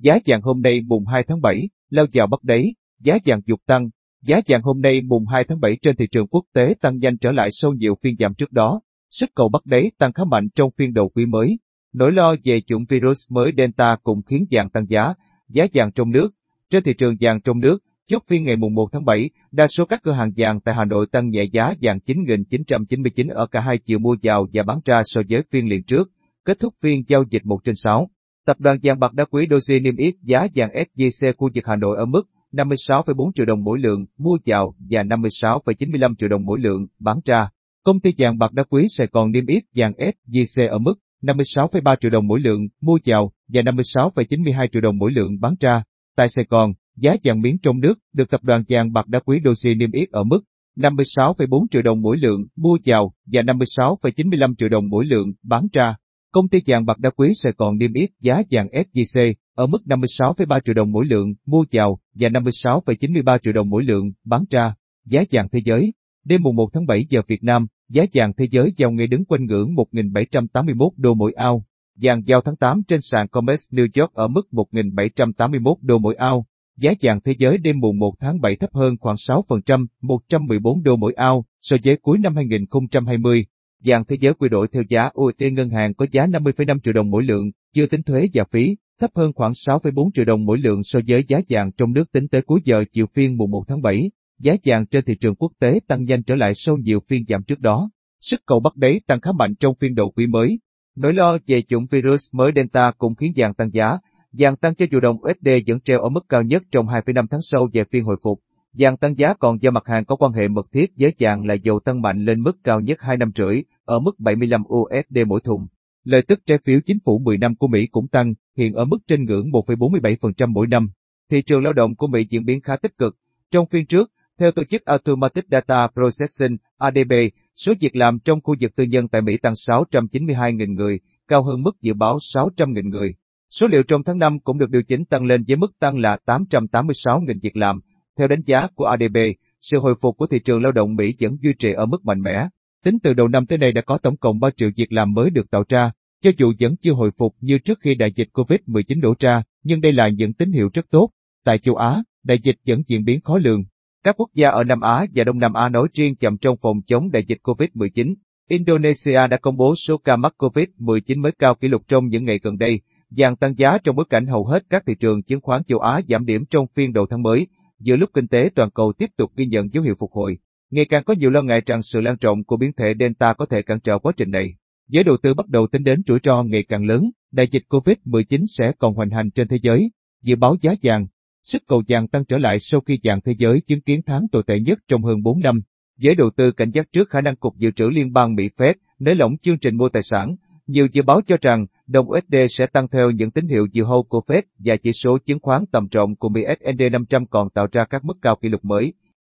giá vàng hôm nay mùng 2 tháng 7, lao vào bắt đáy, giá vàng dục tăng. Giá vàng hôm nay mùng 2 tháng 7 trên thị trường quốc tế tăng nhanh trở lại sau nhiều phiên giảm trước đó. Sức cầu bắt đáy tăng khá mạnh trong phiên đầu quý mới. Nỗi lo về chủng virus mới Delta cũng khiến vàng tăng giá, giá vàng trong nước. Trên thị trường vàng trong nước, chốt phiên ngày mùng 1 tháng 7, đa số các cửa hàng vàng tại Hà Nội tăng nhẹ giá vàng 9.999 ở cả hai chiều mua vào và bán ra so với phiên liền trước. Kết thúc phiên giao dịch 1 trên 6. Tập đoàn vàng bạc đá quý Doji niêm yết giá vàng SJC khu vực Hà Nội ở mức 56,4 triệu đồng mỗi lượng mua vào và 56,95 triệu đồng mỗi lượng bán ra. Công ty vàng bạc đá quý Sài Gòn niêm yết vàng SJC ở mức 56,3 triệu đồng mỗi lượng mua vào và 56,92 triệu đồng mỗi lượng bán ra. Tại Sài Gòn, giá vàng miếng trong nước được tập đoàn vàng bạc đá quý Doji niêm yết ở mức 56,4 triệu đồng mỗi lượng mua vào và 56,95 triệu đồng mỗi lượng bán ra. Công ty vàng bạc đá quý Sài Gòn niêm yết giá vàng SJC ở mức 56,3 triệu đồng mỗi lượng mua vào và 56,93 triệu đồng mỗi lượng bán ra. Giá vàng thế giới Đêm mùng 1 tháng 7 giờ Việt Nam, giá vàng thế giới giao ngay đứng quanh ngưỡng 1.781 đô mỗi ao. Vàng giao tháng 8 trên sàn COMEX New York ở mức 1.781 đô mỗi ao. Giá vàng thế giới đêm mùng 1 tháng 7 thấp hơn khoảng 6%, 114 đô mỗi ao so với cuối năm 2020. Vàng thế giới quy đổi theo giá USD ngân hàng có giá 50,5 triệu đồng mỗi lượng, chưa tính thuế và phí, thấp hơn khoảng 6,4 triệu đồng mỗi lượng so với giá vàng trong nước tính tới cuối giờ chiều phiên mùng 1 tháng 7. Giá vàng trên thị trường quốc tế tăng nhanh trở lại sau nhiều phiên giảm trước đó. Sức cầu bắt đáy tăng khá mạnh trong phiên đầu quý mới. Nỗi lo về chủng virus mới Delta cũng khiến vàng tăng giá. Vàng tăng cho dù đồng USD vẫn treo ở mức cao nhất trong 2,5 tháng sau về phiên hồi phục. Vàng tăng giá còn do mặt hàng có quan hệ mật thiết với vàng là dầu tăng mạnh lên mức cao nhất 2 năm rưỡi, ở mức 75 USD mỗi thùng. Lợi tức trái phiếu chính phủ 10 năm của Mỹ cũng tăng, hiện ở mức trên ngưỡng 1,47% mỗi năm. Thị trường lao động của Mỹ diễn biến khá tích cực. Trong phiên trước, theo tổ chức Automatic Data Processing ADP, số việc làm trong khu vực tư nhân tại Mỹ tăng 692.000 người, cao hơn mức dự báo 600.000 người. Số liệu trong tháng 5 cũng được điều chỉnh tăng lên với mức tăng là 886.000 việc làm. Theo đánh giá của adb, sự hồi phục của thị trường lao động Mỹ vẫn duy trì ở mức mạnh mẽ. Tính từ đầu năm tới nay đã có tổng cộng 3 triệu việc làm mới được tạo ra, cho dù vẫn chưa hồi phục như trước khi đại dịch COVID-19 đổ ra, nhưng đây là những tín hiệu rất tốt. Tại châu Á, đại dịch vẫn diễn biến khó lường. Các quốc gia ở Nam Á và Đông Nam Á nói riêng chậm trong phòng chống đại dịch COVID-19. Indonesia đã công bố số ca mắc COVID-19 mới cao kỷ lục trong những ngày gần đây, vàng tăng giá trong bối cảnh hầu hết các thị trường chứng khoán châu Á giảm điểm trong phiên đầu tháng mới, giữa lúc kinh tế toàn cầu tiếp tục ghi nhận dấu hiệu phục hồi. Ngày càng có nhiều lo ngại rằng sự lan rộng của biến thể Delta có thể cản trở quá trình này. Giới đầu tư bắt đầu tính đến rủi ro ngày càng lớn, đại dịch COVID-19 sẽ còn hoành hành trên thế giới. Dự báo giá vàng, sức cầu vàng tăng trở lại sau khi vàng thế giới chứng kiến tháng tồi tệ nhất trong hơn 4 năm. Giới đầu tư cảnh giác trước khả năng cục dự trữ liên bang Mỹ Fed nới lỏng chương trình mua tài sản. Nhiều dự báo cho rằng đồng USD sẽ tăng theo những tín hiệu dự hâu của Fed và chỉ số chứng khoán tầm trọng của Mỹ S&P 500 còn tạo ra các mức cao kỷ lục mới.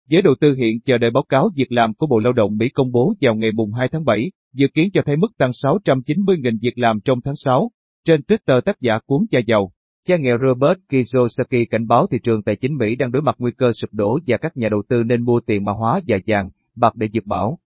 Giới đầu tư hiện chờ đợi báo cáo việc làm của Bộ Lao động Mỹ công bố vào ngày mùng 2 tháng 7, dự kiến cho thấy mức tăng 690.000 việc làm trong tháng 6. Trên Twitter tác giả cuốn cha giàu, cha nghèo Robert Kiyosaki cảnh báo thị trường tài chính Mỹ đang đối mặt nguy cơ sụp đổ và các nhà đầu tư nên mua tiền mã hóa và vàng, bạc để dự bảo.